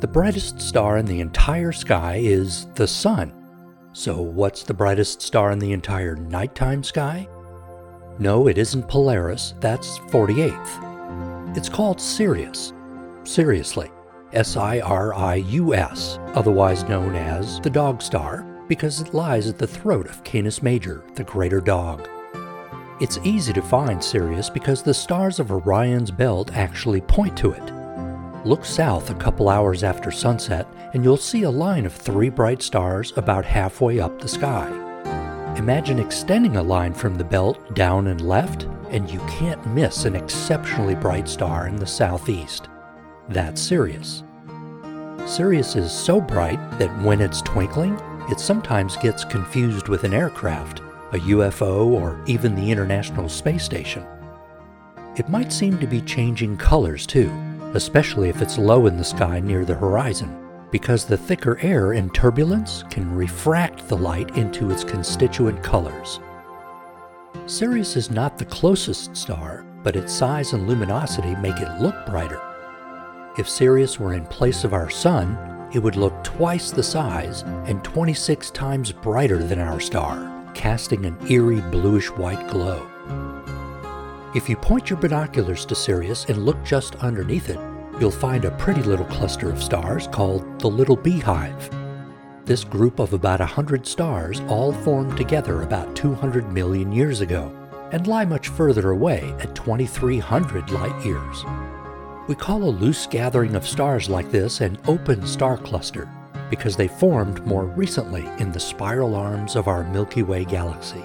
The brightest star in the entire sky is the Sun. So, what's the brightest star in the entire nighttime sky? No, it isn't Polaris, that's 48th. It's called Sirius. Seriously. S I R I U S, otherwise known as the Dog Star, because it lies at the throat of Canis Major, the greater dog. It's easy to find Sirius because the stars of Orion's belt actually point to it. Look south a couple hours after sunset, and you'll see a line of three bright stars about halfway up the sky. Imagine extending a line from the belt down and left, and you can't miss an exceptionally bright star in the southeast. That's Sirius. Sirius is so bright that when it's twinkling, it sometimes gets confused with an aircraft, a UFO, or even the International Space Station. It might seem to be changing colors too, especially if it's low in the sky near the horizon, because the thicker air in turbulence can refract the light into its constituent colors. Sirius is not the closest star, but its size and luminosity make it look brighter. If Sirius were in place of our Sun, it would look twice the size and 26 times brighter than our star, casting an eerie bluish white glow. If you point your binoculars to Sirius and look just underneath it, you'll find a pretty little cluster of stars called the Little Beehive. This group of about 100 stars all formed together about 200 million years ago and lie much further away at 2300 light years. We call a loose gathering of stars like this an open star cluster because they formed more recently in the spiral arms of our Milky Way galaxy.